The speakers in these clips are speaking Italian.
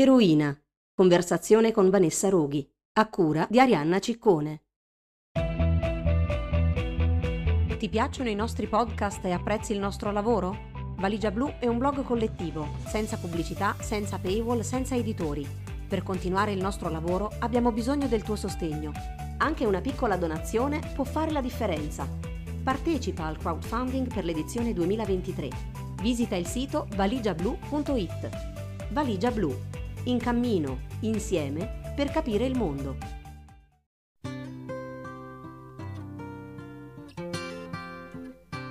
Eroina. Conversazione con Vanessa Roghi. A cura di Arianna Ciccone. Ti piacciono i nostri podcast e apprezzi il nostro lavoro? Valigia Blu è un blog collettivo, senza pubblicità, senza paywall, senza editori. Per continuare il nostro lavoro abbiamo bisogno del tuo sostegno. Anche una piccola donazione può fare la differenza. Partecipa al crowdfunding per l'edizione 2023. Visita il sito valigiablu.it. Valigia Blu in cammino, insieme, per capire il mondo.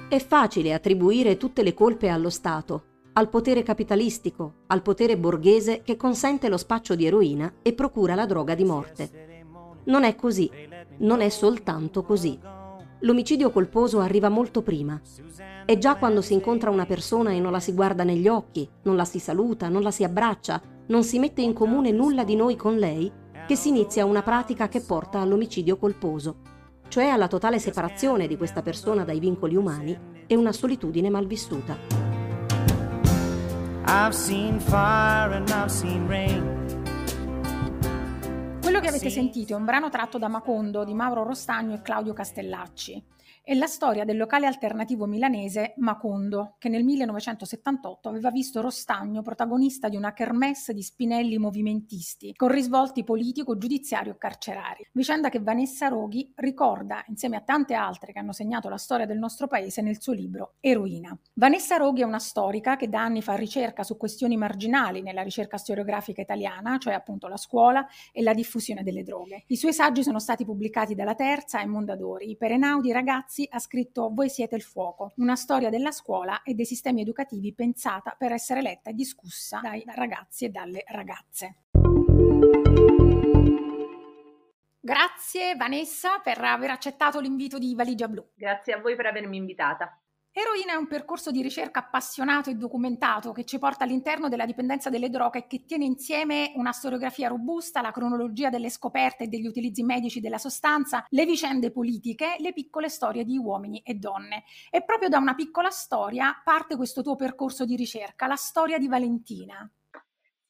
È facile attribuire tutte le colpe allo Stato, al potere capitalistico, al potere borghese che consente lo spaccio di eroina e procura la droga di morte. Non è così, non è soltanto così. L'omicidio colposo arriva molto prima. È già quando si incontra una persona e non la si guarda negli occhi, non la si saluta, non la si abbraccia, non si mette in comune nulla di noi con lei, che si inizia una pratica che porta all'omicidio colposo, cioè alla totale separazione di questa persona dai vincoli umani e una solitudine malvissuta. Quello che avete sentito è un brano tratto da Macondo di Mauro Rostagno e Claudio Castellacci. È la storia del locale alternativo milanese Macondo, che nel 1978 aveva visto Rostagno protagonista di una kermesse di spinelli movimentisti, con risvolti politico, giudiziario e carcerari. Vicenda che Vanessa Roghi ricorda insieme a tante altre che hanno segnato la storia del nostro paese nel suo libro Eroina. Vanessa Roghi è una storica che da anni fa ricerca su questioni marginali nella ricerca storiografica italiana, cioè appunto la scuola e la diffusione delle droghe. I suoi saggi sono stati pubblicati dalla Terza e Mondadori. Per Enaudi, ragazzi, Rossi ha scritto Voi siete il fuoco, una storia della scuola e dei sistemi educativi pensata per essere letta e discussa dai ragazzi e dalle ragazze. Grazie Vanessa per aver accettato l'invito di Valigia Blu. Grazie a voi per avermi invitata. Eroina è un percorso di ricerca appassionato e documentato che ci porta all'interno della dipendenza delle droghe e che tiene insieme una storiografia robusta, la cronologia delle scoperte e degli utilizzi medici della sostanza, le vicende politiche, le piccole storie di uomini e donne. E proprio da una piccola storia parte questo tuo percorso di ricerca, la storia di Valentina.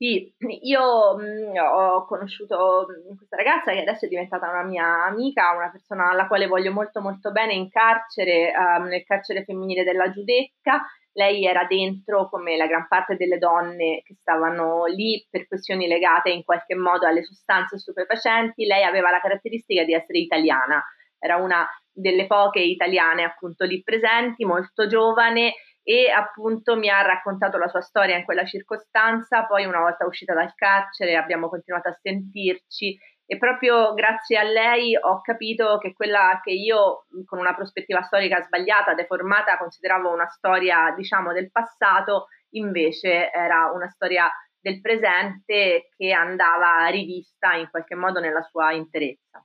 Sì, io mh, ho conosciuto questa ragazza che adesso è diventata una mia amica, una persona alla quale voglio molto molto bene in carcere, um, nel carcere femminile della Giudecca. Lei era dentro come la gran parte delle donne che stavano lì per questioni legate in qualche modo alle sostanze stupefacenti. Lei aveva la caratteristica di essere italiana, era una delle poche italiane appunto lì presenti, molto giovane e appunto mi ha raccontato la sua storia in quella circostanza, poi una volta uscita dal carcere abbiamo continuato a sentirci. E proprio grazie a lei ho capito che quella che io con una prospettiva storica sbagliata, deformata, consideravo una storia diciamo del passato, invece era una storia del presente che andava rivista in qualche modo nella sua interezza.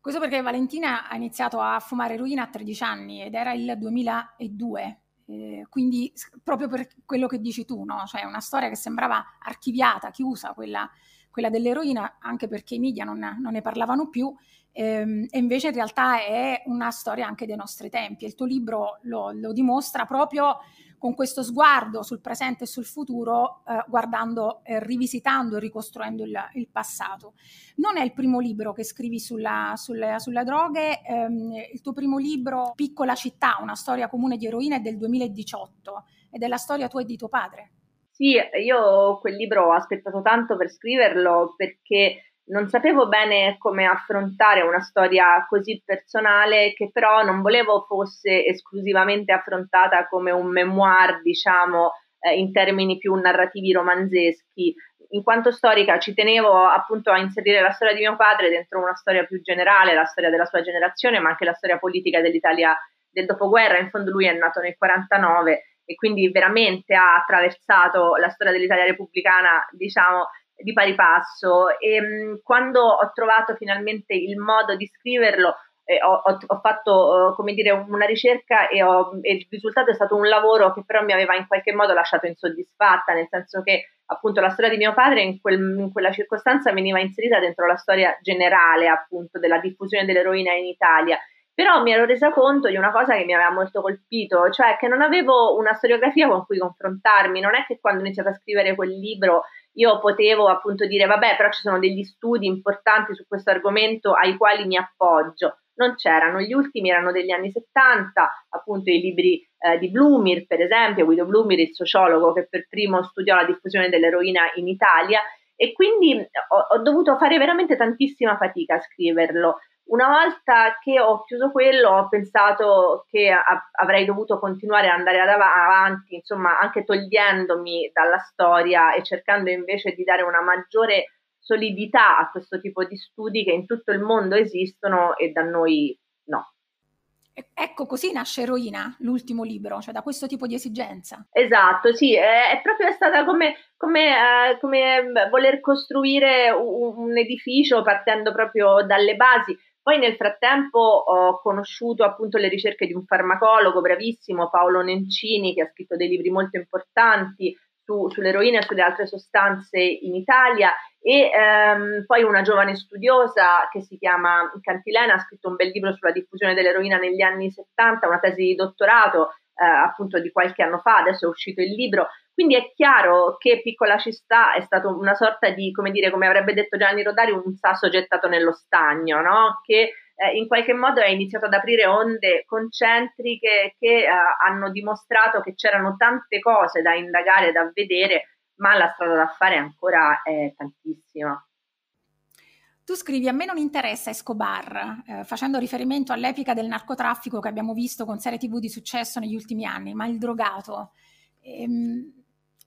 Questo perché Valentina ha iniziato a fumare eroina a 13 anni ed era il 2002 eh, quindi proprio per quello che dici tu, no? cioè una storia che sembrava archiviata, chiusa, quella, quella dell'eroina, anche perché i media non, non ne parlavano più, ehm, e invece in realtà è una storia anche dei nostri tempi. Il tuo libro lo, lo dimostra proprio con questo sguardo sul presente e sul futuro, eh, guardando, eh, rivisitando e ricostruendo il, il, passato. Non è il primo libro che scrivi sulla, sulle, sulle, droghe, ehm, il tuo primo libro, Piccola città, una storia comune di eroina, è del 2018 ed è la storia tua e di tuo padre. Sì, io quel libro ho aspettato tanto per scriverlo perché non sapevo bene come affrontare una storia così personale che però non volevo fosse esclusivamente affrontata come un memoir, diciamo, eh, in termini più narrativi romanzeschi. In quanto storica ci tenevo appunto a inserire la storia di mio padre dentro una storia più generale, la storia della sua generazione, ma anche la storia politica dell'Italia del dopoguerra. In fondo lui è nato nel 49 e quindi veramente ha attraversato la storia dell'Italia repubblicana, diciamo, di pari passo. E mh, quando ho trovato finalmente il modo di scriverlo eh, ho, ho, ho, fatto uh, dire una ricerca e, ho, e, il risultato è stato un lavoro che però mi aveva in qualche modo lasciato insoddisfatta nel senso che appunto la storia di mio padre in, quel, in quella circostanza veniva inserita dentro la storia generale appunto della diffusione dell'eroina in Italia. Però mi ero resa conto di una cosa che mi aveva molto colpito, cioè che non avevo una storiografia con cui confrontarmi, non è che quando ho iniziato a scrivere quel libro io potevo appunto dire vabbè però ci sono degli studi importanti su questo argomento ai quali mi appoggio, non c'erano, gli ultimi erano degli anni 70, appunto i libri eh, di Blumir per esempio, Guido Blumir il sociologo che per primo studiò la diffusione dell'eroina in Italia e quindi ho, ho dovuto fare veramente tantissima fatica a scriverlo una volta che ho chiuso quello, ho pensato che a- avrei dovuto continuare ad andare ad av- avanti, insomma, anche togliendomi dalla storia e cercando invece di dare una maggiore solidità a questo tipo di studi che in tutto il mondo esistono e da noi no. Ecco, così nasce Eroina, l'ultimo libro, cioè da questo tipo di esigenza. Esatto, sì, è, è proprio stata come, come, eh, come voler costruire un, un edificio partendo proprio dalle basi poi nel frattempo ho conosciuto appunto le ricerche di un farmacologo bravissimo, Paolo Nencini, che ha scritto dei libri molto importanti su, sull'eroina e sulle altre sostanze in Italia. E ehm, poi una giovane studiosa che si chiama Cantilena ha scritto un bel libro sulla diffusione dell'eroina negli anni 70, una tesi di dottorato eh, appunto di qualche anno fa, adesso è uscito il libro, quindi è chiaro che Piccola Città è stato una sorta di, come dire, come avrebbe detto Gianni Rodari, un sasso gettato nello stagno, no? che eh, in qualche modo è iniziato ad aprire onde concentriche che eh, hanno dimostrato che c'erano tante cose da indagare, da vedere, ma la strada da fare ancora è tantissima. Tu scrivi, a me non interessa Escobar, eh, facendo riferimento all'epica del narcotraffico che abbiamo visto con serie tv di successo negli ultimi anni, ma il drogato. Ehm,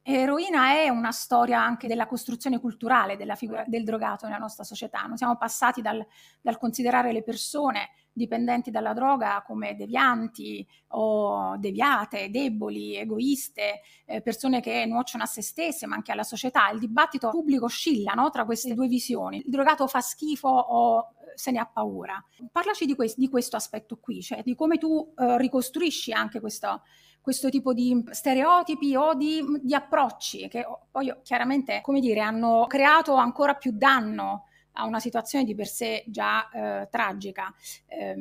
Eroina è una storia anche della costruzione culturale della figura del drogato nella nostra società. Noi siamo passati dal, dal considerare le persone dipendenti dalla droga come devianti o deviate, deboli, egoiste, eh, persone che nuociono a se stesse ma anche alla società. Il dibattito pubblico oscilla no, tra queste due visioni. Il drogato fa schifo o se ne ha paura. Parlaci di, que- di questo aspetto qui, cioè di come tu eh, ricostruisci anche questo, questo tipo di stereotipi o di, di approcci che poi chiaramente, come dire, hanno creato ancora più danno a una situazione di per sé già eh, tragica. Eh,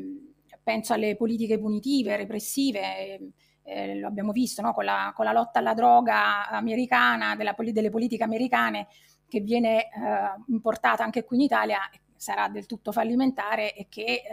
penso alle politiche punitive, repressive, eh, lo abbiamo visto no? con, la, con, la, lotta alla droga americana, della, delle politiche americane che viene eh, importata anche qui in Italia sarà del tutto fallimentare e che eh,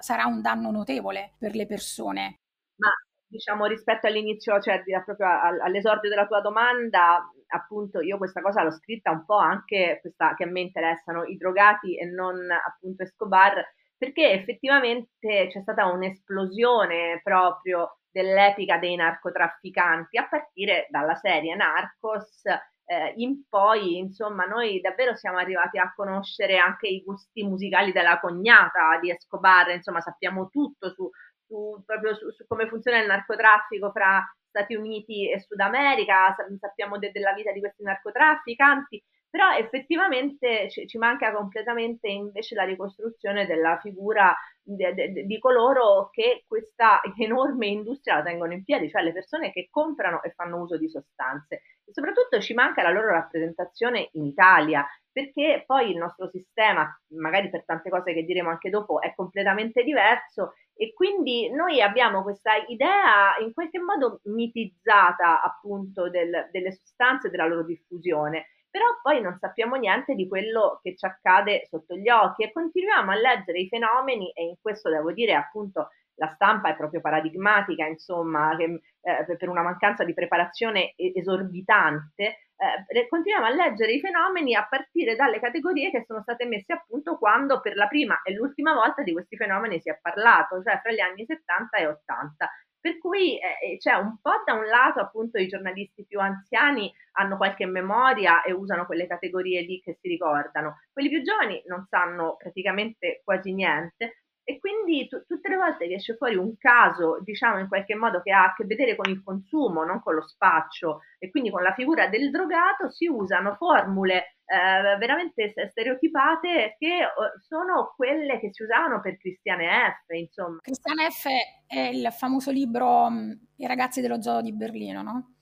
sarà un danno notevole per le persone. Ma diciamo rispetto all'inizio, cioè proprio all'esordio della tua domanda, appunto io questa cosa l'ho scritta un po' anche questa che a me interessano i drogati e non appunto Escobar, perché effettivamente c'è stata un'esplosione proprio dell'epica dei narcotrafficanti a partire dalla serie Narcos eh, in poi, insomma, noi davvero siamo arrivati a conoscere anche i gusti musicali della cognata di Escobar, insomma, sappiamo tutto su, su proprio su, su, come funziona il narcotraffico fra Stati Uniti e Sud America, sappiamo de- della vita di questi narcotrafficanti, però effettivamente ci, ci, manca completamente invece la ricostruzione della figura de, de, di coloro che questa enorme industria la tengono in piedi, cioè le persone che comprano e fanno uso di sostanze. E soprattutto ci manca la loro rappresentazione in Italia, perché poi il nostro sistema, magari per tante cose che diremo anche dopo, è completamente diverso e quindi noi abbiamo questa idea in qualche modo mitizzata appunto del, delle sostanze e della loro diffusione però poi non sappiamo niente di quello che ci accade sotto gli occhi e continuiamo a leggere i fenomeni e in questo devo dire appunto la stampa è proprio paradigmatica, insomma, che, eh, per una mancanza di preparazione esorbitante, eh, continuiamo a leggere i fenomeni a partire dalle categorie che sono state messe a punto quando per la prima e l'ultima volta di questi fenomeni si è parlato, cioè fra gli anni 70 e 80. Per cui eh, c'è un po' da un lato appunto i giornalisti più anziani hanno qualche memoria e usano quelle categorie lì che si ricordano, quelli più giovani non sanno praticamente quasi niente e quindi t- tutte le volte che esce fuori un caso, diciamo in qualche modo che ha a che vedere con il consumo, non con lo spaccio, e quindi con la figura del drogato, si usano formule eh, veramente stereotipate che eh, sono quelle che si usavano per Cristiane F. Insomma. Cristiane F è il famoso libro mm, I ragazzi dello zoo di Berlino, no?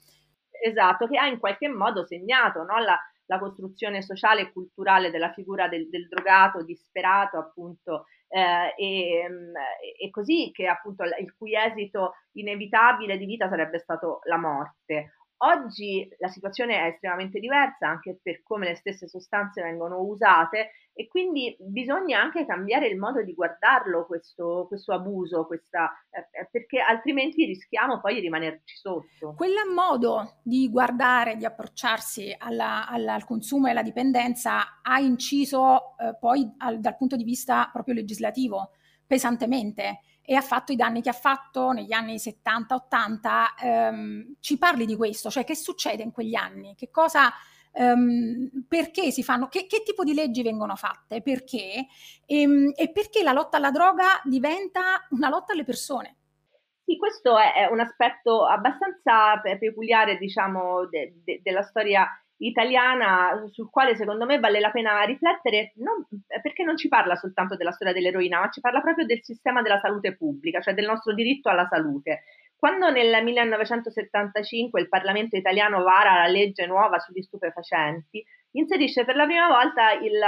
Esatto, che ha in qualche modo segnato no, la, la costruzione sociale e culturale della figura del, del drogato disperato, appunto, eh, e, mm, e, così che appunto il cui esito inevitabile di vita sarebbe stato la morte. Oggi la situazione è estremamente diversa anche per come le stesse sostanze vengono usate e quindi bisogna anche cambiare il modo di guardarlo questo, questo abuso, questa, eh, perché altrimenti rischiamo poi di rimanerci sotto. Quel modo di guardare, di approcciarsi alla, alla, al consumo e alla dipendenza ha inciso eh, poi al, dal punto di vista proprio legislativo pesantemente e ha fatto i danni che ha fatto negli anni 70-80. Ehm, ci parli di questo, cioè che succede in quegli anni? Che cosa, ehm, perché si fanno, che, che, tipo di leggi vengono fatte? Perché? E, ehm, e perché la lotta alla droga diventa una lotta alle persone? Sì, questo è un aspetto abbastanza peculiare, diciamo, de, de, della storia italiana sul quale secondo me vale la pena riflettere, non, perché non ci parla soltanto della storia dell'eroina, ma ci parla proprio del sistema della salute pubblica, cioè del nostro diritto alla salute. Quando nel 1975 il Parlamento italiano vara la legge nuova sugli stupefacenti, inserisce per la prima volta il,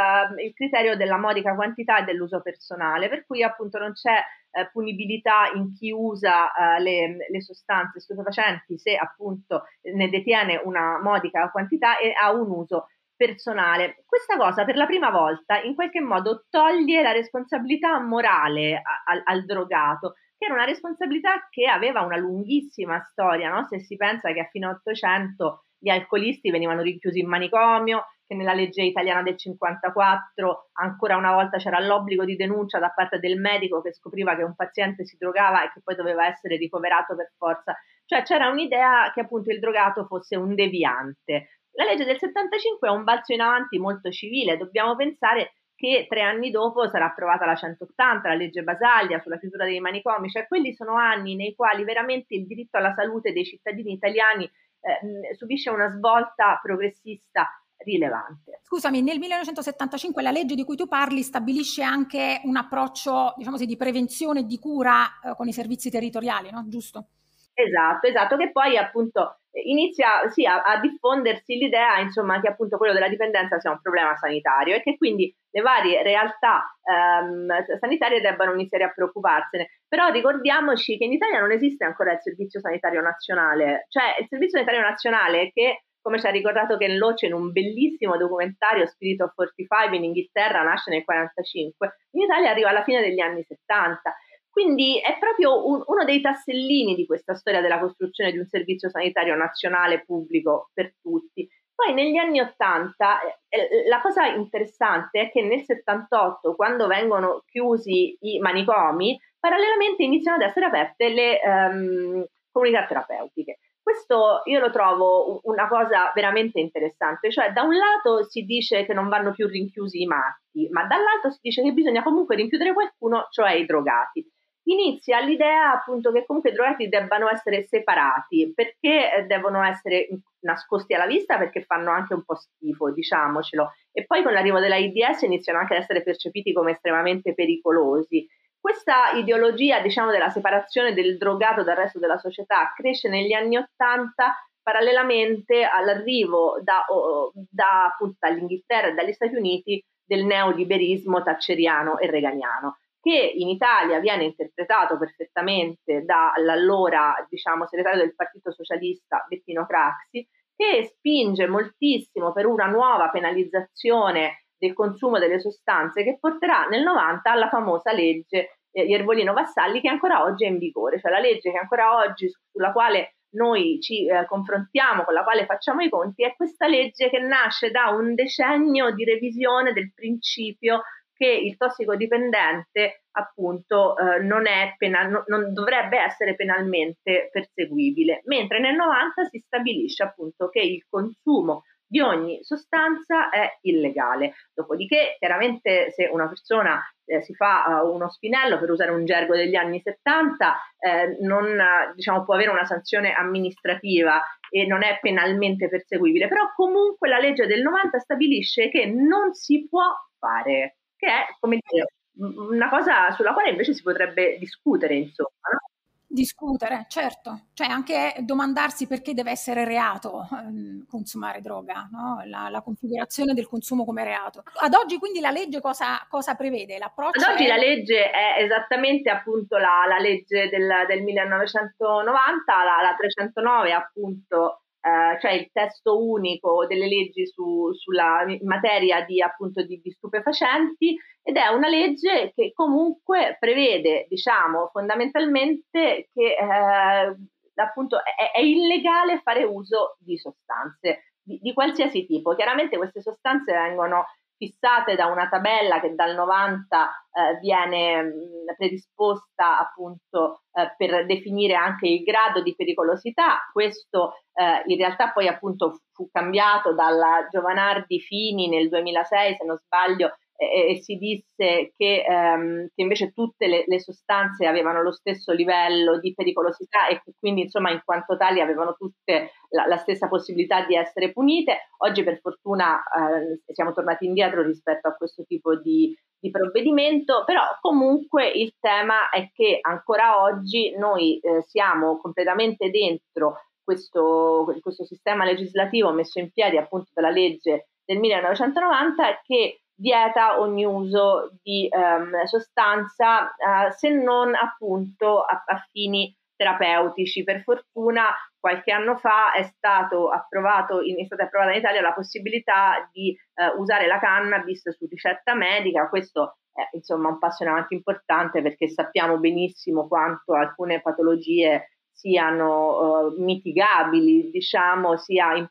il criterio della modica quantità e dell'uso personale, per cui appunto non c'è eh, punibilità in chi usa eh, le, le, sostanze stupefacenti se appunto ne detiene una modica quantità e ha un uso personale. Questa cosa per la prima volta in qualche modo toglie la responsabilità morale a, a, al drogato, che era una responsabilità che aveva una lunghissima storia, no? se si pensa che a fine 800 gli alcolisti venivano rinchiusi in manicomio, che nella legge italiana del 54 ancora una volta c'era l'obbligo di denuncia da parte del medico che scopriva che un paziente si drogava e che poi doveva essere ricoverato per forza. Cioè c'era un'idea che appunto il drogato fosse un deviante. La legge del 75 è un balzo in avanti molto civile, dobbiamo pensare che tre anni dopo sarà approvata la 180, la legge Basaglia sulla chiusura dei manicomi, cioè quelli sono anni nei quali veramente il diritto alla salute dei cittadini italiani eh, subisce una svolta progressista rilevante. Scusami, nel 1975 la legge di cui tu parli stabilisce anche un approccio, diciamo così, di prevenzione e di cura eh, con i servizi territoriali, no? Giusto? Esatto, esatto, che poi appunto inizia sì, a, a, diffondersi l'idea insomma, che appunto quello della dipendenza sia un problema sanitario e che quindi le varie realtà ehm, sanitarie debbano iniziare a preoccuparsene. Però ricordiamoci che in Italia non esiste ancora il Servizio Sanitario Nazionale, cioè il Servizio Sanitario Nazionale che come ci ha ricordato Ken Loach in un bellissimo documentario Spirit of 45 in Inghilterra, nasce nel 45, in Italia arriva alla fine degli anni 70. Quindi è proprio un, uno dei tassellini di questa storia della costruzione di un servizio sanitario nazionale pubblico per tutti. Poi negli anni 80 eh, eh, la cosa interessante è che nel 78, quando vengono chiusi i manicomi, parallelamente iniziano ad essere aperte le um, comunità terapeutiche. Questo io lo trovo una cosa veramente interessante, cioè da un lato si dice che non vanno più rinchiusi i matti, ma dall'altro si dice che bisogna comunque rinchiudere qualcuno, cioè i drogati. Inizia l'idea appunto che comunque i drogati debbano essere separati perché eh, devono essere nascosti alla vista perché fanno anche un po' schifo, diciamocelo, e poi con l'arrivo dell'AIDS iniziano anche ad essere percepiti come estremamente pericolosi. Questa ideologia, diciamo, della separazione del drogato dal resto della società cresce negli anni Ottanta parallelamente all'arrivo da, da, appunto, dall'Inghilterra e dagli Stati Uniti del neoliberismo thatcheriano e reganiano, che in Italia viene interpretato perfettamente dall'allora diciamo, segretario del Partito Socialista Bettino Craxi, che spinge moltissimo per una nuova penalizzazione del consumo delle sostanze che porterà nel 90 alla famosa legge eh, Iervolino Vassalli che ancora oggi è in vigore, cioè la legge che ancora oggi sulla quale noi ci eh, confrontiamo, con la quale facciamo i conti, è questa legge che nasce da un decennio di revisione del principio che il tossicodipendente appunto eh, non, penal- non, dovrebbe essere penalmente perseguibile, mentre nel 90 si stabilisce appunto che il consumo di ogni sostanza è illegale. Dopodiché, chiaramente, se una persona eh, si fa uh, uno spinello, per usare un gergo degli anni 70, eh, non diciamo, può avere una sanzione amministrativa e non è penalmente perseguibile, però comunque la legge del 90 stabilisce che non si può fare, che è come dire una cosa sulla quale invece si potrebbe discutere, insomma. No? discutere, certo, cioè anche domandarsi perché deve essere reato eh, consumare droga, no? la, la, configurazione del consumo come reato. Ad oggi quindi la legge cosa, cosa prevede? L'approccio Ad oggi è... la legge è esattamente appunto la, la legge del, del 1990, la, la 309 appunto eh, cioè il testo unico delle leggi su, sulla materia di, appunto, di, di, stupefacenti ed è una legge che comunque prevede, diciamo, fondamentalmente che eh, appunto è, è, illegale fare uso di sostanze di, di qualsiasi tipo. Chiaramente queste sostanze vengono fissate da una tabella che dal 90 eh, viene mh, predisposta appunto eh, per definire anche il grado di pericolosità. Questo eh, in realtà poi appunto fu cambiato dalla Giovanardi Fini nel 2006, se non sbaglio, e, e si disse che, ehm, che invece tutte le, le, sostanze avevano lo stesso livello di pericolosità e che quindi insomma in quanto tali avevano tutte la, la stessa possibilità di essere punite. Oggi per fortuna eh, siamo tornati indietro rispetto a questo tipo di, di provvedimento, però comunque il tema è che ancora oggi noi eh, siamo completamente dentro questo, questo sistema legislativo messo in piedi appunto dalla legge del 1990 che vieta ogni uso di um, sostanza uh, se non appunto a, a, fini terapeutici. Per fortuna qualche anno fa è, stato approvato in, è stata approvata in Italia la possibilità di uh, usare la cannabis su ricetta medica. Questo è insomma un passo in avanti importante perché sappiamo benissimo quanto alcune patologie siano uh, mitigabili, diciamo, sia in,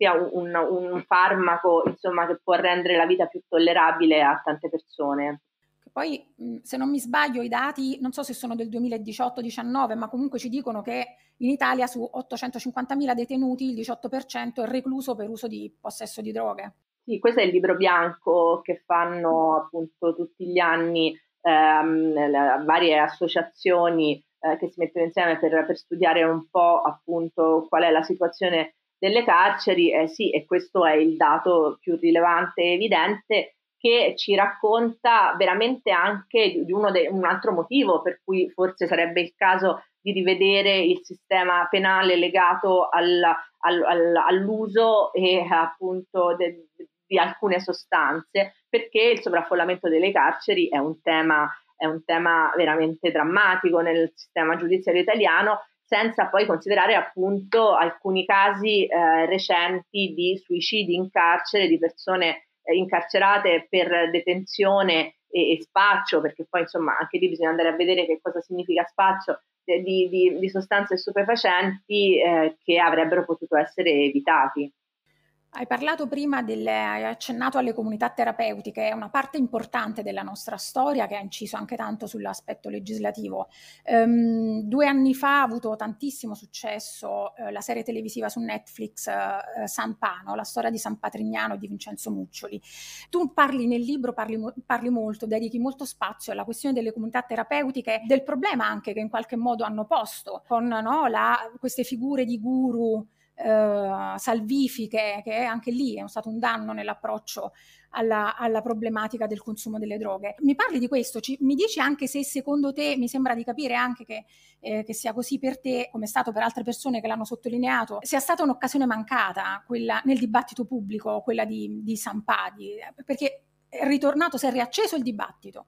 sia un, un farmaco insomma, che può rendere la vita più tollerabile a tante persone. Poi, se non mi sbaglio, i dati, non so se sono del 2018-19, ma comunque ci dicono che in Italia su 850.000 detenuti il 18% è recluso per uso di possesso di droghe. Sì, questo è il libro bianco che fanno appunto tutti gli anni ehm, varie associazioni eh, che si mettono insieme per, per, studiare un po' appunto qual è la situazione delle carceri, eh, sì, e questo è il dato più rilevante e evidente che ci racconta veramente anche di de- un altro motivo per cui forse sarebbe il caso di rivedere il sistema penale legato al, al, al, all'uso e appunto de- di alcune sostanze, perché il sovraffollamento delle carceri è un tema, è un tema veramente drammatico nel sistema giudiziario italiano senza poi considerare appunto alcuni casi eh, recenti di suicidi in carcere di persone eh, incarcerate per detenzione e, e, spaccio, perché poi insomma anche lì bisogna andare a vedere che cosa significa spaccio eh, di, di, di, sostanze stupefacenti eh, che avrebbero potuto essere evitati. Hai parlato prima, delle, hai accennato alle comunità terapeutiche, è una parte importante della nostra storia che ha inciso anche tanto sull'aspetto legislativo. Um, due anni fa ha avuto tantissimo successo uh, la serie televisiva su Netflix uh, San Pano, la storia di San Patrignano e di Vincenzo Muccioli. Tu parli nel libro, parli, parli molto, dedichi molto spazio alla questione delle comunità terapeutiche, del problema anche che in qualche modo hanno posto con no, la, queste figure di guru eh, salvifiche, che anche lì è stato un danno nell'approccio alla, alla, problematica del consumo delle droghe. Mi parli di questo, ci, mi dici anche se secondo te, mi sembra di capire anche che, eh, che, sia così per te, come è stato per altre persone che l'hanno sottolineato, sia stata un'occasione mancata quella, nel dibattito pubblico, quella di, di Sampadi, perché è ritornato, si è riacceso il dibattito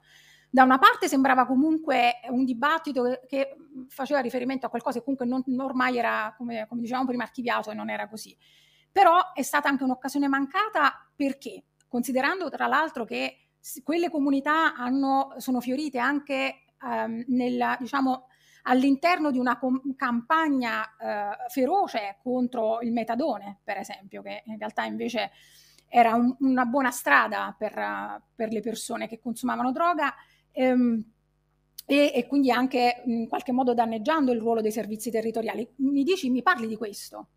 da una parte sembrava comunque un dibattito che faceva riferimento a qualcosa che comunque non, ormai era, come, come dicevamo prima, archiviato e non era così. Però è stata anche un'occasione mancata perché, considerando tra l'altro che quelle comunità hanno, sono fiorite anche um, nella, diciamo, all'interno di una com- campagna uh, feroce contro il metadone, per esempio, che in realtà invece era un, una buona strada per, per, le persone che consumavano droga, ehm, e, e, quindi anche in qualche modo danneggiando il ruolo dei servizi territoriali. Mi dici, mi parli di questo?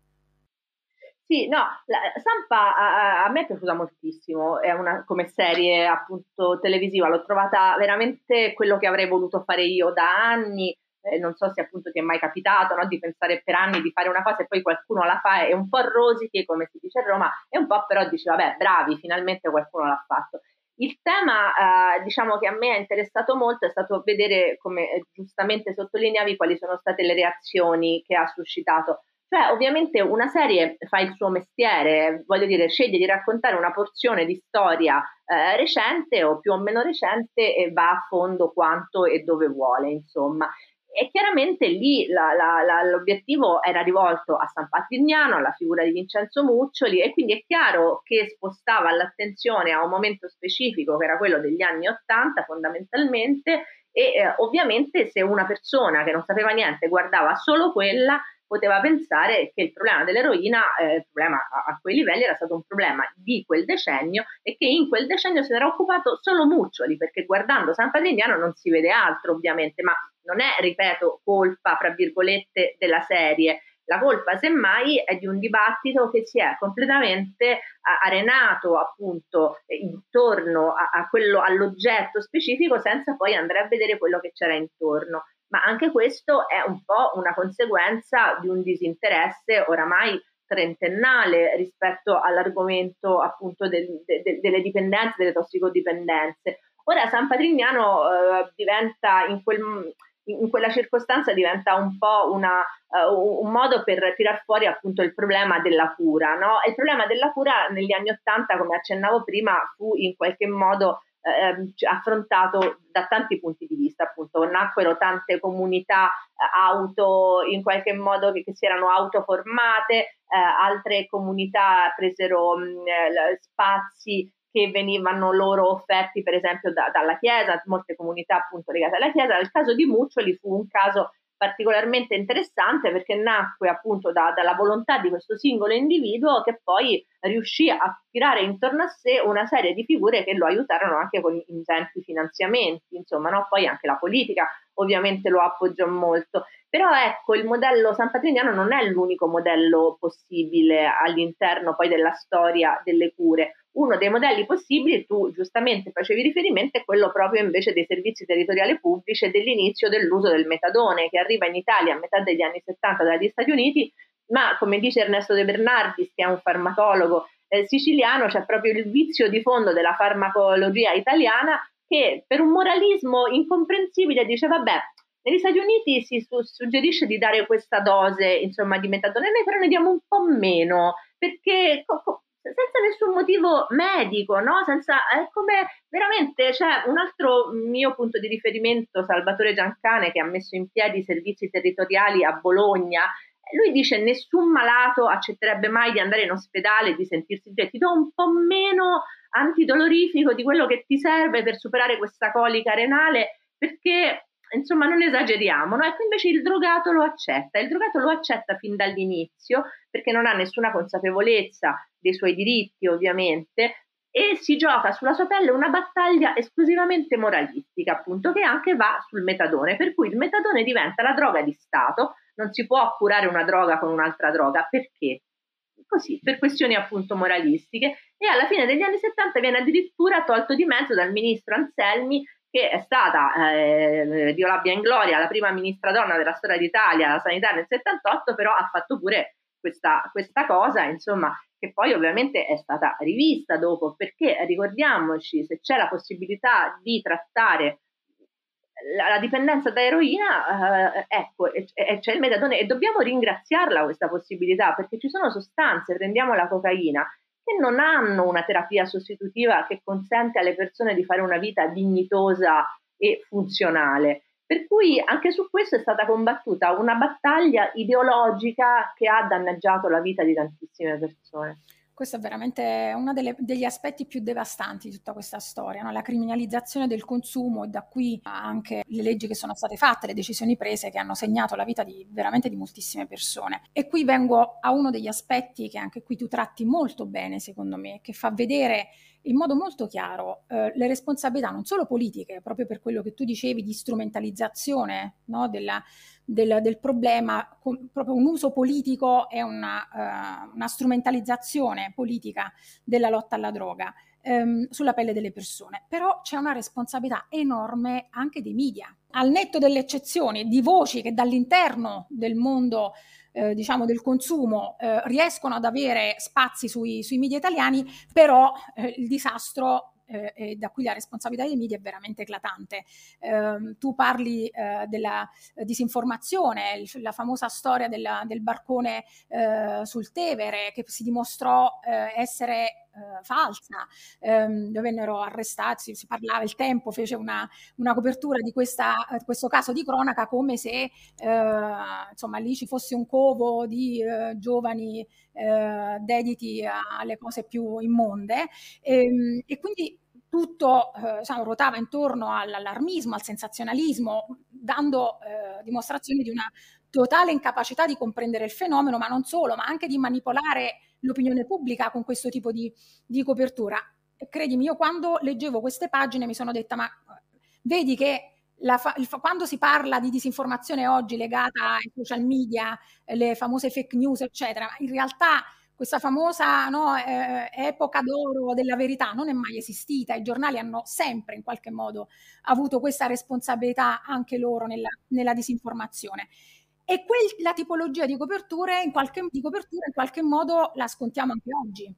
Sì, no, la Sampa a, a, me è piaciuta moltissimo, è una come serie appunto televisiva, l'ho trovata veramente quello che avrei voluto fare io da anni, eh, non so se appunto ti è mai capitato no, di pensare per anni di fare una cosa e poi qualcuno la fa e un po' rosichi come si dice a Roma e un po' però dici vabbè bravi, finalmente qualcuno l'ha fatto. Il tema, eh, diciamo che a me è interessato molto, è stato vedere, come giustamente sottolineavi, quali sono state le reazioni che ha suscitato. Cioè, ovviamente una serie fa il suo mestiere, voglio dire, sceglie di raccontare una porzione di storia eh, recente o più o meno recente e va a fondo quanto e dove vuole, insomma. E chiaramente lì la, la, la, l'obiettivo era rivolto a San Patrignano, alla figura di Vincenzo Muccioli e quindi è chiaro che spostava l'attenzione a un momento specifico che era quello degli anni Ottanta fondamentalmente e eh, ovviamente se una persona che non sapeva niente guardava solo quella poteva pensare che il problema dell'eroina, eh, il problema a, a, quei livelli era stato un problema di quel decennio e che in quel decennio se ne era occupato solo Muccioli, perché guardando San Patrignano non si vede altro ovviamente, ma non è, ripeto, colpa, fra virgolette, della serie. La colpa, semmai, è di un dibattito che si è completamente arenato appunto intorno a, a quello, all'oggetto specifico senza poi andare a vedere quello che c'era intorno ma anche questo è un po' una conseguenza di un disinteresse oramai trentennale rispetto all'argomento appunto del, de, delle dipendenze, delle tossicodipendenze. Ora San Patrignano eh, diventa in, quel, in, quella circostanza diventa un po' una, uh, un modo per tirar fuori appunto il problema della cura. No? il problema della cura negli anni Ottanta, come accennavo prima, fu in qualche modo eh, affrontato da tanti punti di vista, appunto nacquero tante comunità eh, auto in qualche modo che, si erano autoformate, eh, altre comunità presero mh, spazi che venivano loro offerti per esempio da, dalla Chiesa, molte comunità appunto legate alla Chiesa. Il caso di Muccioli fu un caso particolarmente interessante perché nacque appunto da, dalla volontà di questo singolo individuo che poi riuscì a tirare intorno a sé una serie di figure che lo aiutarono anche con ingenti finanziamenti, insomma, no? poi anche la politica ovviamente lo appoggiò molto. Però ecco, il modello San Patrignano non è l'unico modello possibile all'interno poi della storia delle cure uno dei modelli possibili, tu giustamente facevi riferimento, è quello proprio invece dei servizi territoriali pubblici e dell'inizio dell'uso del metadone che arriva in Italia a metà degli anni 70 dagli Stati Uniti, ma come dice Ernesto De Bernardis, che è un farmacologo eh, siciliano, c'è proprio il vizio di fondo della farmacologia italiana che per un moralismo incomprensibile dice vabbè, negli Stati Uniti si su- suggerisce di dare questa dose insomma, di metadone, noi però ne diamo un po' meno perché co- co- senza nessun motivo medico, no? Senza, è come veramente, cioè, un altro mio punto di riferimento, Salvatore Giancane, che ha messo in piedi i servizi territoriali a Bologna, lui dice nessun malato accetterebbe mai di andare in ospedale e di sentirsi dire ti do un po' meno antidolorifico di quello che ti serve per superare questa colica renale perché insomma non esageriamo, no? E qui invece il drogato lo accetta, il drogato lo accetta fin dall'inizio perché non ha nessuna consapevolezza dei suoi diritti ovviamente e si gioca sulla sua pelle una battaglia esclusivamente moralistica appunto che anche va sul metadone, per cui il metadone diventa la droga di Stato, non si può curare una droga con un'altra droga, perché? Così, per questioni appunto moralistiche e alla fine degli anni 70 viene addirittura tolto di mezzo dal ministro Anselmi che è stata, eh, Dio l'abbia in gloria, la prima ministra donna della storia d'Italia, la sanità nel 78, però ha fatto pure questa, questa cosa, insomma, che poi ovviamente è stata rivista dopo, perché ricordiamoci, se c'è la possibilità di trattare la, la dipendenza da eroina, eh, ecco, e, e c'è il metadone e dobbiamo ringraziarla questa possibilità, perché ci sono sostanze, prendiamo la cocaina, che non hanno una terapia sostitutiva che consente alle persone di fare una vita dignitosa e funzionale. Per cui anche su questo è stata combattuta una battaglia ideologica che ha danneggiato la vita di tantissime persone. Questo è veramente uno degli aspetti più devastanti di tutta questa storia, no? la criminalizzazione del consumo e da qui anche le leggi che sono state fatte, le decisioni prese che hanno segnato la vita di veramente di moltissime persone. E qui vengo a uno degli aspetti che anche qui tu tratti molto bene, secondo me, che fa vedere in modo molto chiaro eh, le responsabilità non solo politiche, proprio per quello che tu dicevi di strumentalizzazione no, della, del, del, problema, con, proprio un uso politico e una, uh, una, strumentalizzazione politica della lotta alla droga ehm, sulla pelle delle persone. Però c'è una responsabilità enorme anche dei media, al netto delle eccezioni di voci che dall'interno del mondo eh, diciamo del consumo eh, riescono ad avere spazi sui, sui media italiani, però eh, il disastro eh, da cui la responsabilità dei media è veramente eclatante. Eh, tu parli eh, della disinformazione, il, la famosa storia della, del barcone eh, sul Tevere che si dimostrò eh, essere eh, falsa, ehm, vennero arrestati, si parlava, il tempo fece una, una copertura di questa, questo caso di cronaca come se eh, insomma, lì ci fosse un covo di eh, giovani eh, dediti alle cose più immonde. E, ehm, e quindi tutto eh, diciamo, ruotava intorno all'allarmismo, al sensazionalismo, dando eh, dimostrazione di una totale incapacità di comprendere il fenomeno, ma non solo, ma anche di manipolare l'opinione pubblica con questo tipo di, di copertura. E credimi, io quando leggevo queste pagine mi sono detta, ma vedi che fa- il, quando si parla di disinformazione oggi legata ai social media, le famose fake news, eccetera, in realtà questa famosa no, eh, epoca d'oro della verità non è mai esistita, i giornali hanno sempre in qualche modo avuto questa responsabilità anche loro nella, nella disinformazione. E quella tipologia di coperture, in qualche, di copertura in qualche modo la scontiamo anche oggi.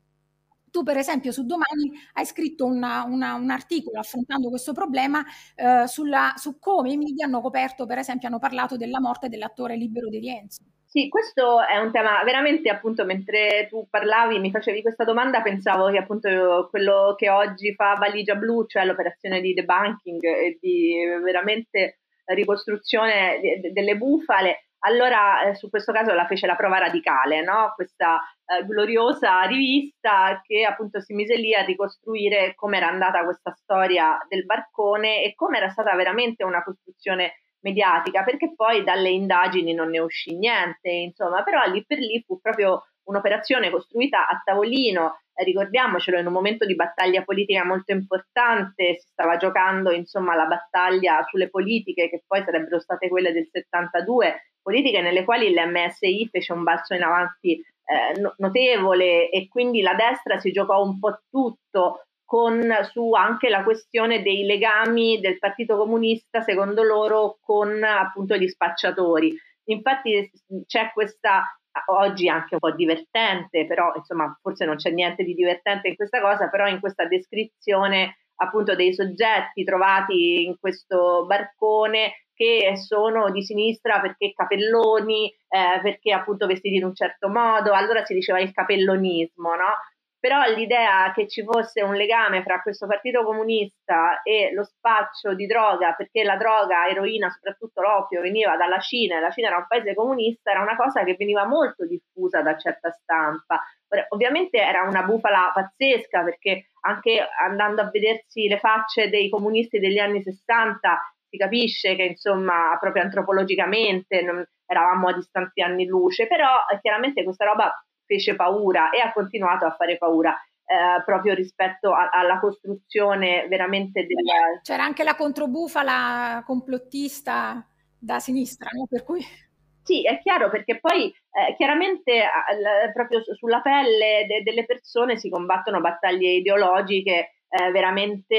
Tu, per esempio, su Domani hai scritto una, una, un articolo affrontando questo problema eh, sulla, su come i media hanno coperto, per esempio, hanno parlato della morte dell'attore libero di Rienzo. Sì, questo è un tema veramente, appunto, mentre tu parlavi, mi facevi questa domanda, pensavo che appunto quello che oggi fa Valigia Blu, cioè l'operazione di debunking e di veramente ricostruzione delle bufale, allora, eh, su questo caso la fece la prova radicale, no? questa eh, gloriosa rivista che appunto si mise lì a ricostruire come era andata questa storia del barcone e come era stata veramente una costruzione mediatica, perché poi dalle indagini non ne uscì niente, insomma, però lì per lì fu proprio un'operazione costruita a tavolino, eh, ricordiamocelo, in un momento di battaglia politica molto importante, si stava giocando insomma la battaglia sulle politiche che poi sarebbero state quelle del 72, politiche nelle quali l'MSI fece un balzo in avanti eh, notevole e quindi la destra si giocò un po' tutto con, su anche la questione dei legami del Partito Comunista, secondo loro, con appunto gli spacciatori. Infatti c'è questa oggi anche un po' divertente, però insomma forse non c'è niente di divertente in questa cosa, però in questa descrizione appunto dei soggetti trovati in questo barcone che sono di sinistra perché capelloni, eh, perché appunto vestiti in un certo modo, allora si diceva il capellonismo, no? Però l'idea che ci fosse un legame fra questo partito comunista e lo spaccio di droga, perché la droga, eroina, soprattutto l'oppio, veniva dalla Cina e la Cina era un paese comunista, era una cosa che veniva molto diffusa da certa stampa. Ovviamente era una bufala pazzesca perché anche andando a vedersi le facce dei comunisti degli anni 60 si capisce che insomma proprio antropologicamente non, eravamo a distanti anni luce, però eh, chiaramente questa roba fece paura e ha continuato a fare paura. Eh, proprio rispetto a, alla costruzione veramente della... C'era anche la controbufala complottista da sinistra, no? Per cui... Sì, è chiaro perché poi eh, chiaramente eh, proprio sulla pelle de- delle persone si combattono battaglie ideologiche eh, veramente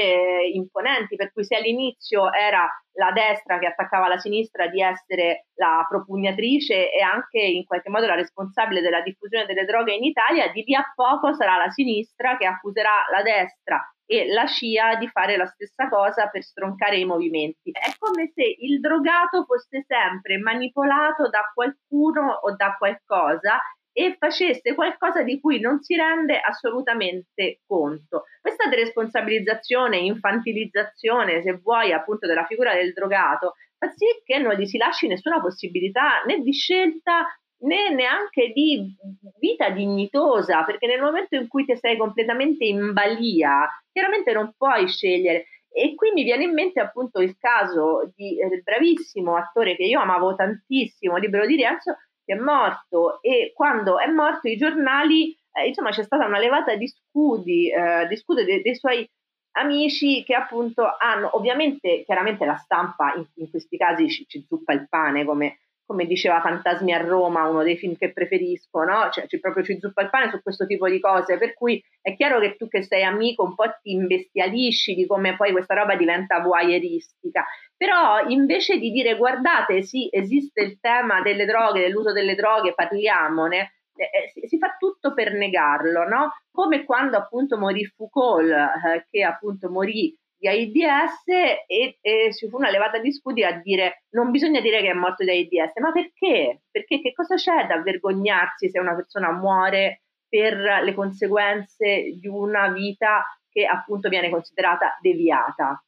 imponenti, per cui se all'inizio era la destra che attaccava la sinistra di essere la propugnatrice e anche in qualche modo la responsabile della diffusione delle droghe in Italia, di lì a poco sarà la sinistra che accuserà la destra e la CIA di fare la stessa cosa per stroncare i movimenti. È come se il drogato fosse sempre manipolato da qualcuno o da qualcosa e facesse qualcosa di cui non si rende assolutamente conto. Questa deresponsabilizzazione, infantilizzazione, se vuoi, appunto della figura del drogato, fa sì che non gli si lasci nessuna possibilità né di scelta né neanche di vita dignitosa, perché nel momento in cui ti sei completamente in balia, chiaramente non puoi scegliere. E qui mi viene in mente appunto il caso di, eh, del bravissimo attore che io amavo tantissimo, Libero di Rienzo, è morto e quando è morto i giornali, eh, insomma c'è stata una levata di scudi, eh, di scudi dei, dei suoi amici che appunto hanno, ovviamente chiaramente la stampa in, in questi casi ci, ci, zuppa il pane come, come, diceva Fantasmi a Roma, uno dei film che preferisco, no? Cioè ci, proprio ci zuppa il pane su questo tipo di cose, per cui è chiaro che tu che sei amico un po' ti imbestialisci di come poi questa roba diventa voyeuristica però invece di dire guardate sì esiste il tema delle droghe, dell'uso delle droghe, parliamone, eh, eh si, fa tutto per negarlo, no? come quando appunto morì Foucault, eh, che appunto morì di AIDS e, e, ci fu una levata di scudi a dire non bisogna dire che è morto di AIDS, ma perché? Perché che cosa c'è da vergognarsi se una persona muore per le conseguenze di una vita che appunto viene considerata deviata?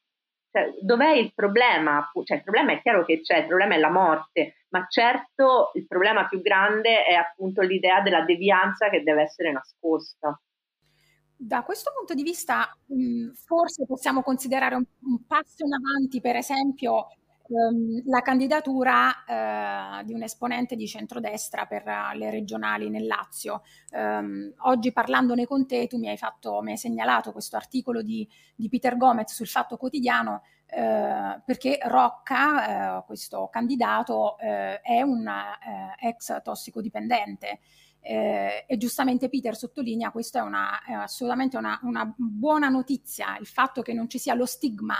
Cioè, dov'è il problema? Cioè, il problema è chiaro che c'è, il problema è la morte, ma certo il problema più grande è appunto l'idea della devianza che deve essere nascosta. Da questo punto di vista, mh, forse possiamo considerare un, un, passo in avanti, per esempio, ehm, la candidatura eh, di un esponente di centrodestra per uh, le regionali nel Lazio. Um, oggi parlandone con te, tu mi hai, fatto, mi hai segnalato questo articolo di, di, Peter Gomez sul Fatto Quotidiano, eh, perché Rocca, eh, questo candidato, eh, è un eh, ex tossicodipendente. Eh, e giustamente Peter sottolinea questa è, una, è assolutamente una, una, buona notizia, il fatto che non ci sia lo stigma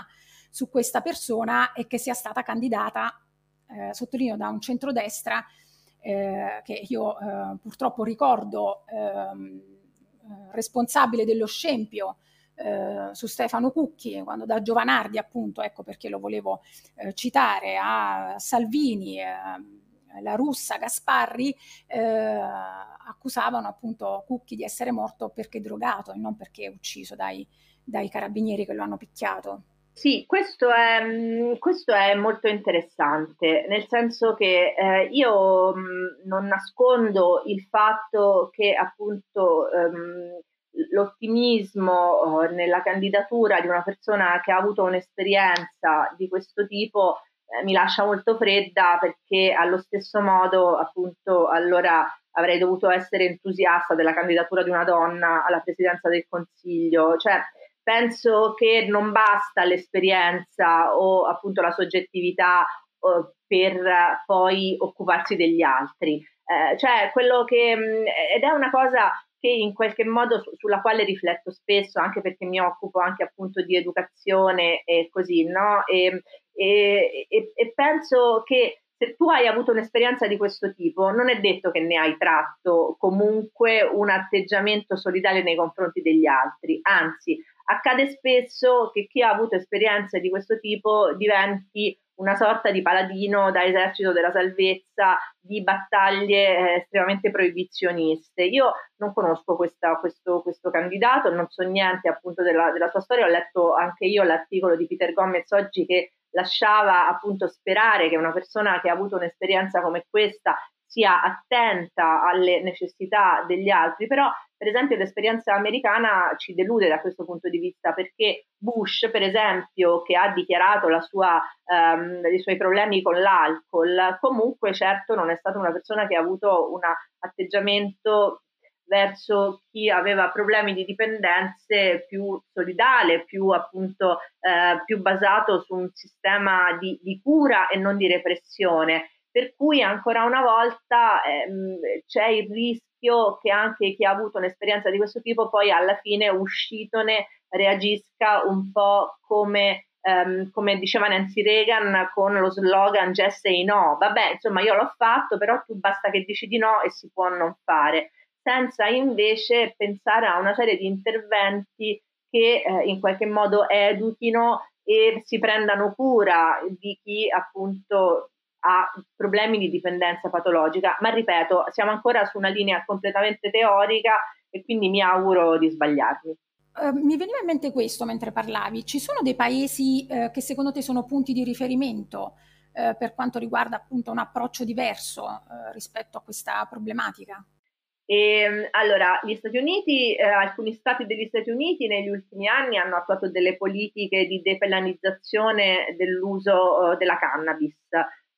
su questa persona e che sia stata candidata, eh, sottolineo, da un centrodestra eh, che io eh, purtroppo ricordo ehm, responsabile dello scempio eh, su Stefano Cucchi, quando da Giovanardi appunto, ecco perché lo volevo eh, citare, a Salvini ehm, la russa Gasparri eh, accusavano appunto Cucchi di essere morto perché drogato e non perché ucciso dai, dai carabinieri che lo hanno picchiato. Sì, questo è, mm, questo è, molto interessante, nel senso che eh, io mm, non nascondo il fatto che appunto ehm, l'ottimismo eh, nella candidatura di una persona che ha avuto un'esperienza di questo tipo mi lascia molto fredda perché allo stesso modo appunto allora avrei dovuto essere entusiasta della candidatura di una donna alla presidenza del Consiglio, cioè penso che non basta l'esperienza o appunto la soggettività eh, per poi occuparsi degli altri. Eh, cioè quello che mm, ed è una cosa che in qualche modo su, sulla quale rifletto spesso, anche perché mi occupo anche appunto di educazione e così, no? E, e, e, e penso che se tu hai avuto un'esperienza di questo tipo, non è detto che ne hai tratto comunque un atteggiamento solidale nei confronti degli altri, anzi, accade spesso che chi ha avuto esperienze di questo tipo diventi una sorta di paladino da esercito della salvezza di battaglie eh, estremamente proibizioniste. Io non conosco questa, questo, questo, candidato, non so niente appunto della, della, sua storia, ho letto anche io l'articolo di Peter Gomez oggi che lasciava appunto sperare che una persona che ha avuto un'esperienza come questa sia attenta alle necessità degli altri, però per esempio l'esperienza americana ci delude da questo punto di vista perché Bush, per esempio, che ha dichiarato sua, um, i suoi problemi con l'alcol, comunque certo non è stata una persona che ha avuto un atteggiamento verso chi aveva problemi di dipendenze più solidale, più appunto eh, più basato su un sistema di, di cura e non di repressione. Per cui ancora una volta ehm, c'è il rischio che anche chi ha avuto un'esperienza di questo tipo poi alla fine uscitone reagisca un po' come, ehm, come diceva Nancy Reagan con lo slogan Just say no, vabbè insomma io l'ho fatto però tu basta che dici di no e si può non fare, senza invece pensare a una serie di interventi che eh, in qualche modo educhino e si prendano cura di chi appunto ha problemi di dipendenza patologica, ma ripeto, siamo ancora su una linea completamente teorica e quindi mi auguro di sbagliarmi. Uh, mi veniva in mente questo mentre parlavi. Ci sono dei paesi uh, che secondo te sono punti di riferimento uh, per quanto riguarda appunto un approccio diverso rispetto a questa problematica? E, ehm, allora, gli Stati Uniti, eh, alcuni stati degli Stati Uniti negli ultimi anni hanno attuato delle politiche di depenalizzazione dell'uso della cannabis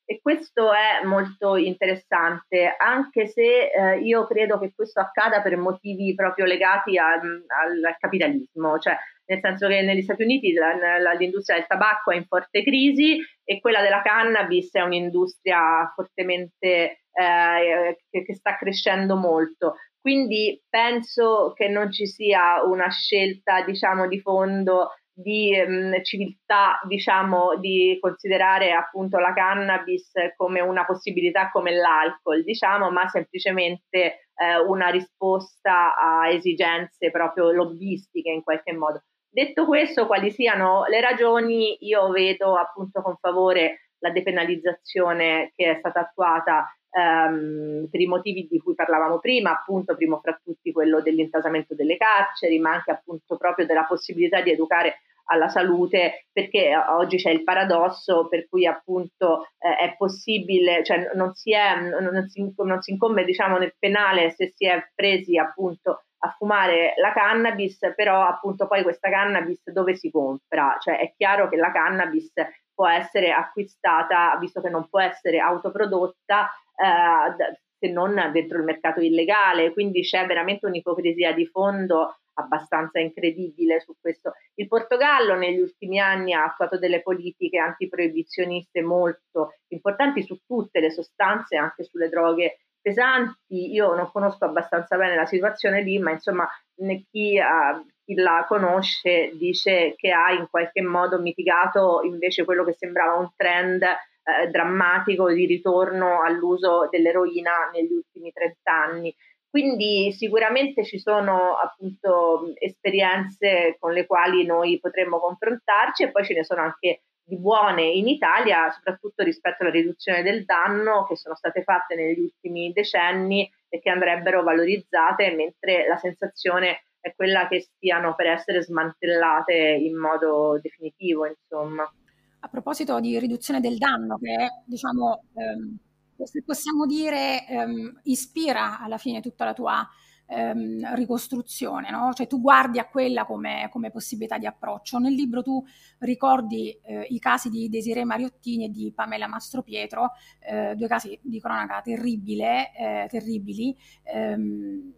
e questo è molto interessante, anche se eh, io credo che questo accada per motivi proprio legati al, al, capitalismo, cioè nel senso che negli Stati Uniti la, la, l'industria del tabacco è in forte crisi e quella della cannabis è un'industria fortemente eh, che, che sta crescendo molto. Quindi penso che non ci sia una scelta, diciamo, di fondo di mh, civiltà, diciamo, di considerare appunto la cannabis come una possibilità come l'alcol, diciamo, ma semplicemente eh, una risposta a esigenze proprio lobbistiche in qualche modo. Detto questo, quali siano le ragioni, io vedo appunto con favore la depenalizzazione che è stata attuata ehm, per i motivi di cui parlavamo prima, appunto primo fra tutti quello dell'intasamento delle carceri, ma anche appunto proprio della possibilità di educare alla salute, perché oggi c'è il paradosso per cui appunto eh, è possibile, cioè non si, è, non si, non si incombe diciamo nel penale se si è presi appunto a fumare la cannabis, però appunto poi questa cannabis dove si compra? Cioè è chiaro che la cannabis può essere acquistata, visto che non può essere autoprodotta, eh, se non dentro il mercato illegale, quindi c'è veramente un'ipocrisia di fondo abbastanza incredibile su questo. Il Portogallo negli ultimi anni ha attuato delle politiche antiproibizioniste molto importanti su tutte le sostanze, anche sulle droghe pesanti. Io non conosco abbastanza bene la situazione lì, ma insomma chi, uh, chi la conosce dice che ha in qualche modo mitigato invece quello che sembrava un trend eh, drammatico di ritorno all'uso dell'eroina negli ultimi 30 anni. Quindi sicuramente ci sono appunto esperienze con le quali noi potremmo confrontarci e poi ce ne sono anche di buone in Italia, soprattutto rispetto alla riduzione del danno che sono state fatte negli ultimi decenni e che andrebbero valorizzate, mentre la sensazione è quella che stiano per essere smantellate in modo definitivo, insomma. A proposito di riduzione del danno, che è, diciamo, ehm se possiamo dire, ehm, ispira alla fine tutta la tua ehm, ricostruzione, no? cioè tu guardi a quella come, come, possibilità di approccio. Nel libro tu ricordi eh, i casi di Desiree Mariottini e di Pamela Mastropietro, eh, due casi di cronaca terribile, eh, terribili. Ehm,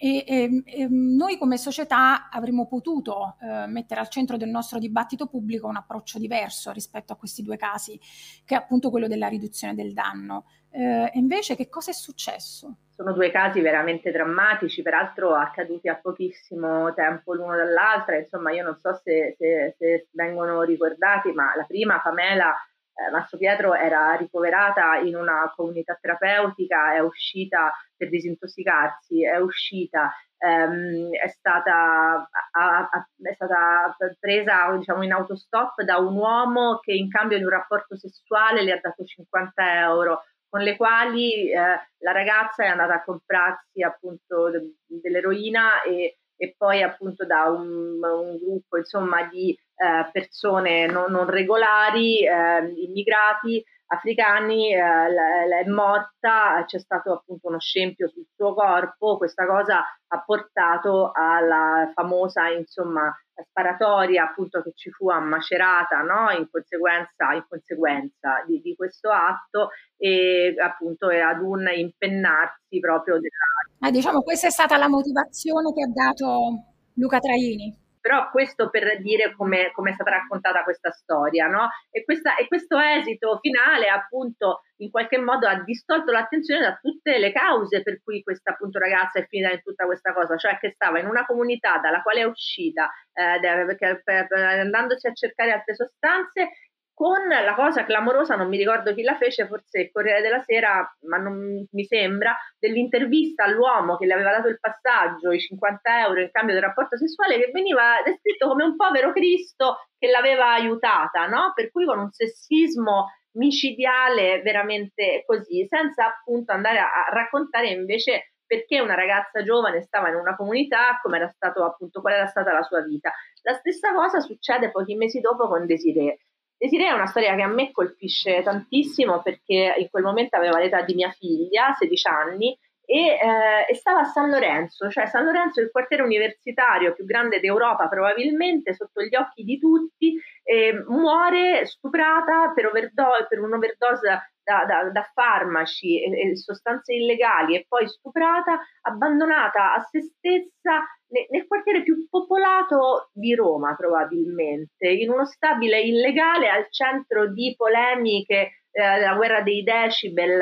e, e, e, noi come società avremmo potuto eh, mettere al centro del nostro dibattito pubblico un approccio diverso rispetto a questi due casi, che è appunto quello della riduzione del danno. Eh, invece che cosa è successo? Sono due casi veramente drammatici, peraltro accaduti a pochissimo tempo l'uno dall'altra, insomma io non so se, se, se vengono ricordati, ma la prima, Pamela, eh, Mastro Pietro era ricoverata in una comunità terapeutica, è uscita per disintossicarsi, è uscita, ehm, è, stata, a, a, è, stata, presa diciamo, in autostop da un uomo che in cambio di un rapporto sessuale le ha dato 50 euro con le quali eh, la ragazza è andata a comprarsi appunto de- dell'eroina e, e, poi appunto da un, un gruppo insomma di eh, persone non, non regolari, eh, immigrati africani, eh, è morta, c'è stato appunto uno scempio sul suo corpo, questa cosa ha portato alla famosa insomma sparatoria appunto che ci fu a Macerata no? in conseguenza, in conseguenza di, di, questo atto e appunto e ad un impennarsi proprio della... Eh, diciamo questa è stata la motivazione che ha dato Luca Traini. Però questo per dire come, è stata raccontata questa storia, no? E, questa, e questo esito finale appunto in qualche modo ha distolto l'attenzione da tutte le cause per cui questa appunto ragazza è finita in tutta questa cosa, cioè che stava in una comunità dalla quale è uscita, eh, perché, per, per, andandosi a cercare altre sostanze con la cosa clamorosa, non mi ricordo chi la fece, forse il Corriere della Sera, ma non mi sembra, dell'intervista all'uomo che le aveva dato il passaggio, i 50 euro in cambio del rapporto sessuale, che veniva descritto come un povero Cristo che l'aveva aiutata, no? Per cui con un sessismo micidiale veramente così, senza appunto andare a, raccontare invece perché una ragazza giovane stava in una comunità, come era stato appunto, qual era stata la sua vita. La stessa cosa succede pochi mesi dopo con Desiree. Desiree è una storia che a me colpisce tantissimo perché in quel momento aveva l'età di mia figlia, 16 anni, e, eh, e, stava a San Lorenzo, cioè San Lorenzo è il quartiere universitario più grande d'Europa probabilmente, sotto gli occhi di tutti, eh, muore stuprata per, overdo- per un'overdose da, da, da farmaci e, e, sostanze illegali e poi stuprata, abbandonata a se stessa nel, nel quartiere più popolato di Roma probabilmente, in uno stabile illegale al centro di polemiche eh, della guerra dei decibel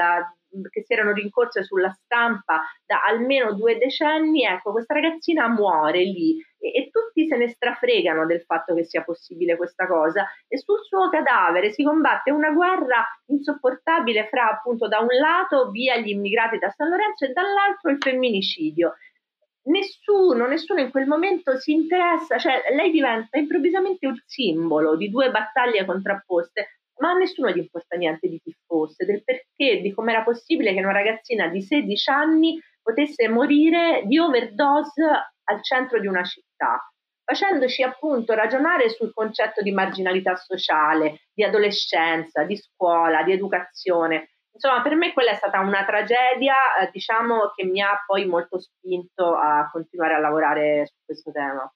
che si erano rincorse sulla stampa da almeno due decenni, ecco, questa ragazzina muore lì e, e, tutti se ne strafregano del fatto che sia possibile questa cosa e sul suo cadavere si combatte una guerra insopportabile fra appunto da un lato via gli immigrati da San Lorenzo e dall'altro il femminicidio. Nessuno, nessuno in quel momento si interessa, cioè lei diventa improvvisamente un simbolo di due battaglie contrapposte, ma a nessuno gli importa niente di chi fosse, del perché, di come era possibile che una ragazzina di 16 anni potesse morire di overdose al centro di una città, facendoci appunto ragionare sul concetto di marginalità sociale, di adolescenza, di scuola, di educazione. Insomma, per me quella è stata una tragedia, eh, diciamo, che mi ha poi molto spinto a continuare a lavorare su questo tema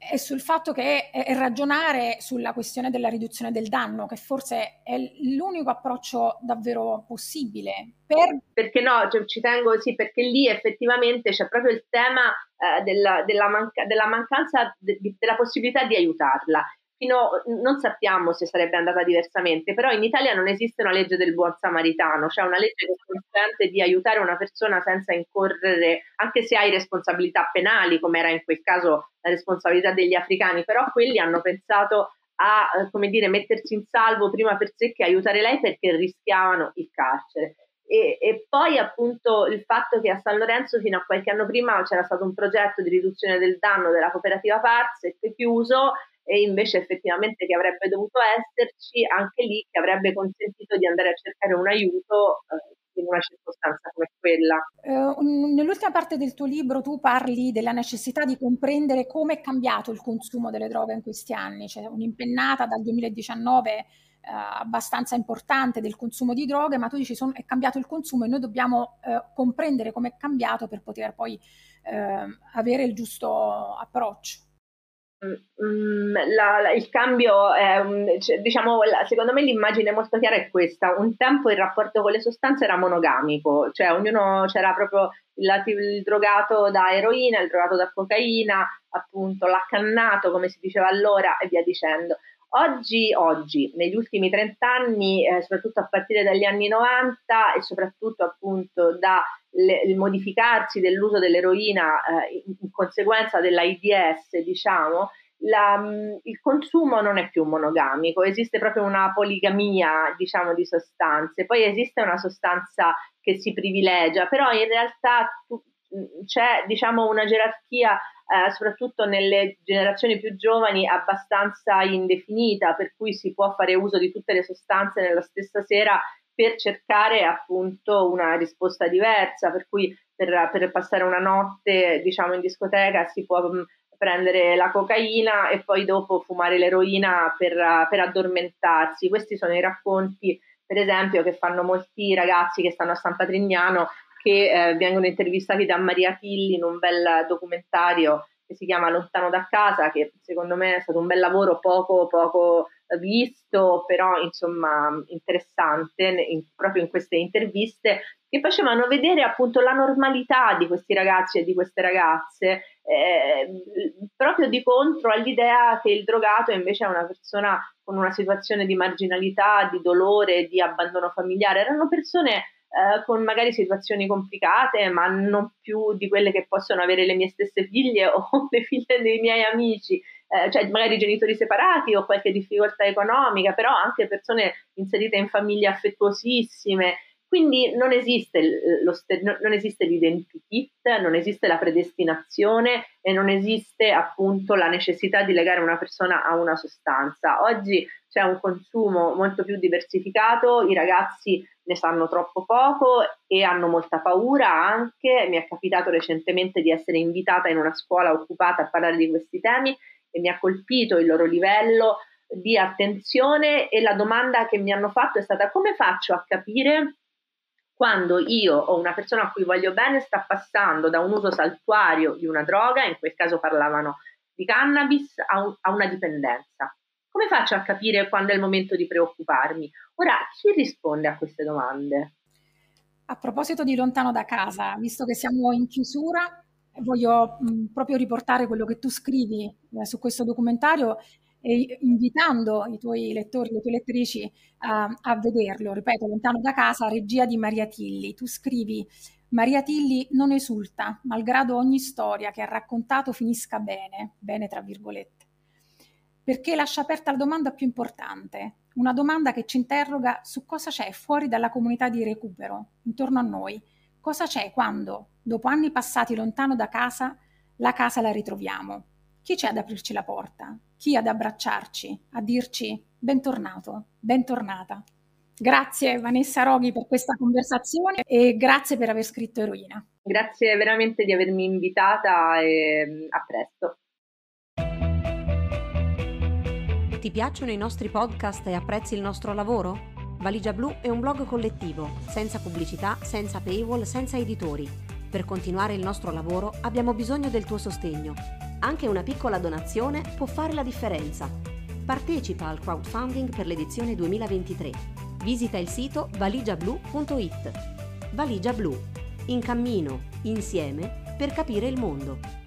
e sul fatto che è, ragionare sulla questione della riduzione del danno, che forse è l'unico approccio davvero possibile. Per... Perché no, cioè, ci tengo, sì, perché lì effettivamente c'è proprio il tema eh, della, della, manca- della, mancanza de- della possibilità di aiutarla fino, non sappiamo se sarebbe andata diversamente, però in Italia non esiste una legge del buon samaritano, cioè una legge che consente di aiutare una persona senza incorrere, anche se hai responsabilità penali, come era in quel caso la responsabilità degli africani, però quelli hanno pensato a, dire, mettersi in salvo prima per sé che aiutare lei perché rischiavano il carcere. E, e, poi appunto il fatto che a San Lorenzo fino a qualche anno prima c'era stato un progetto di riduzione del danno della cooperativa Pars e chiuso e invece effettivamente che avrebbe dovuto esserci anche lì che avrebbe consentito di andare a cercare un aiuto eh, in una circostanza come quella. Uh, nell'ultima parte del tuo libro tu parli della necessità di comprendere come è cambiato il consumo delle droghe in questi anni, cioè un'impennata dal 2019 Uh, abbastanza importante del consumo di droghe, ma tu dici sono, è cambiato il consumo e noi dobbiamo uh, comprendere come è cambiato per poter poi uh, avere il giusto approccio. Mm, la, la, il cambio è, cioè, diciamo, la, secondo me l'immagine molto chiara è questa. Un tempo il rapporto con le sostanze era monogamico, cioè ognuno c'era proprio il, il drogato da eroina, il drogato da cocaina, appunto l'accannato, come si diceva allora, e via dicendo. Oggi, oggi, negli ultimi 30 anni, eh, soprattutto a partire dagli anni 90 e soprattutto appunto dal modificarsi dell'uso dell'eroina eh, in, in, conseguenza dell'AIDS, diciamo, la, mm, il consumo non è più monogamico, esiste proprio una poligamia, diciamo, di sostanze. Poi esiste una sostanza che si privilegia, però in realtà tu, mm, c'è, diciamo, una gerarchia eh, soprattutto nelle generazioni più giovani, abbastanza indefinita, per cui si può fare uso di tutte le sostanze nella stessa sera per cercare appunto una risposta diversa, per cui per, per passare una notte diciamo in discoteca si può mm, prendere la cocaina e poi dopo fumare l'eroina per, per addormentarsi. Questi sono i racconti, per esempio, che fanno molti ragazzi che stanno a San Patrignano che eh, vengono intervistati da Maria Tilli in un bel documentario che si chiama Lontano da casa, che secondo me è stato un bel lavoro poco, poco visto, però insomma interessante in, proprio in queste interviste che facevano vedere appunto la normalità di questi ragazzi e di queste ragazze, eh, proprio di contro all'idea che il drogato invece è una persona con una situazione di marginalità, di dolore, di abbandono familiare. Erano persone eh, con magari situazioni complicate, ma non più di quelle che possono avere le mie stesse figlie o le figlie dei miei amici, eh, cioè magari genitori separati o qualche difficoltà economica, però anche persone inserite in famiglie affettuosissime. Quindi non esiste, lo, non esiste l'identikit, non esiste la predestinazione e non esiste appunto la necessità di legare una persona a una sostanza. Oggi c'è un consumo molto più diversificato, i ragazzi ne sanno troppo poco e hanno molta paura anche. Mi è capitato recentemente di essere invitata in una scuola occupata a parlare di questi temi e mi ha colpito il loro livello di attenzione e la domanda che mi hanno fatto è stata come faccio a capire quando io o una persona a cui voglio bene sta passando da un uso saltuario di una droga, in quel caso parlavano di cannabis, a, un, a una dipendenza. Come faccio a capire quando è il momento di preoccuparmi? Ora, chi risponde a queste domande? A proposito di lontano da casa, visto che siamo in chiusura, voglio mh, proprio riportare quello che tu scrivi eh, su questo documentario e invitando i tuoi lettori, le tue lettrici a, a vederlo. Ripeto, Lontano da casa, regia di Maria Tilli. Tu scrivi Maria Tilli non esulta, malgrado ogni storia che ha raccontato finisca bene, bene tra virgolette, perché lascia aperta la domanda più importante, una domanda che ci interroga su cosa c'è fuori dalla comunità di recupero, intorno a noi, cosa c'è quando, dopo anni passati lontano da casa, la casa la ritroviamo. Chi c'è ad aprirci la porta? Chi ad abbracciarci, a dirci bentornato, bentornata? Grazie Vanessa Roghi per questa conversazione e grazie per aver scritto Eroina. Grazie veramente di avermi invitata e a presto. Ti piacciono i nostri podcast e apprezzi il nostro lavoro? Valigia Blu è un blog collettivo, senza pubblicità, senza paywall, senza editori. Per continuare il nostro lavoro abbiamo bisogno del tuo sostegno. Anche una piccola donazione può fare la differenza. Partecipa al crowdfunding per l'edizione 2023. Visita il sito valigiablu.it. Valigia Blu. In cammino, insieme, per capire il mondo.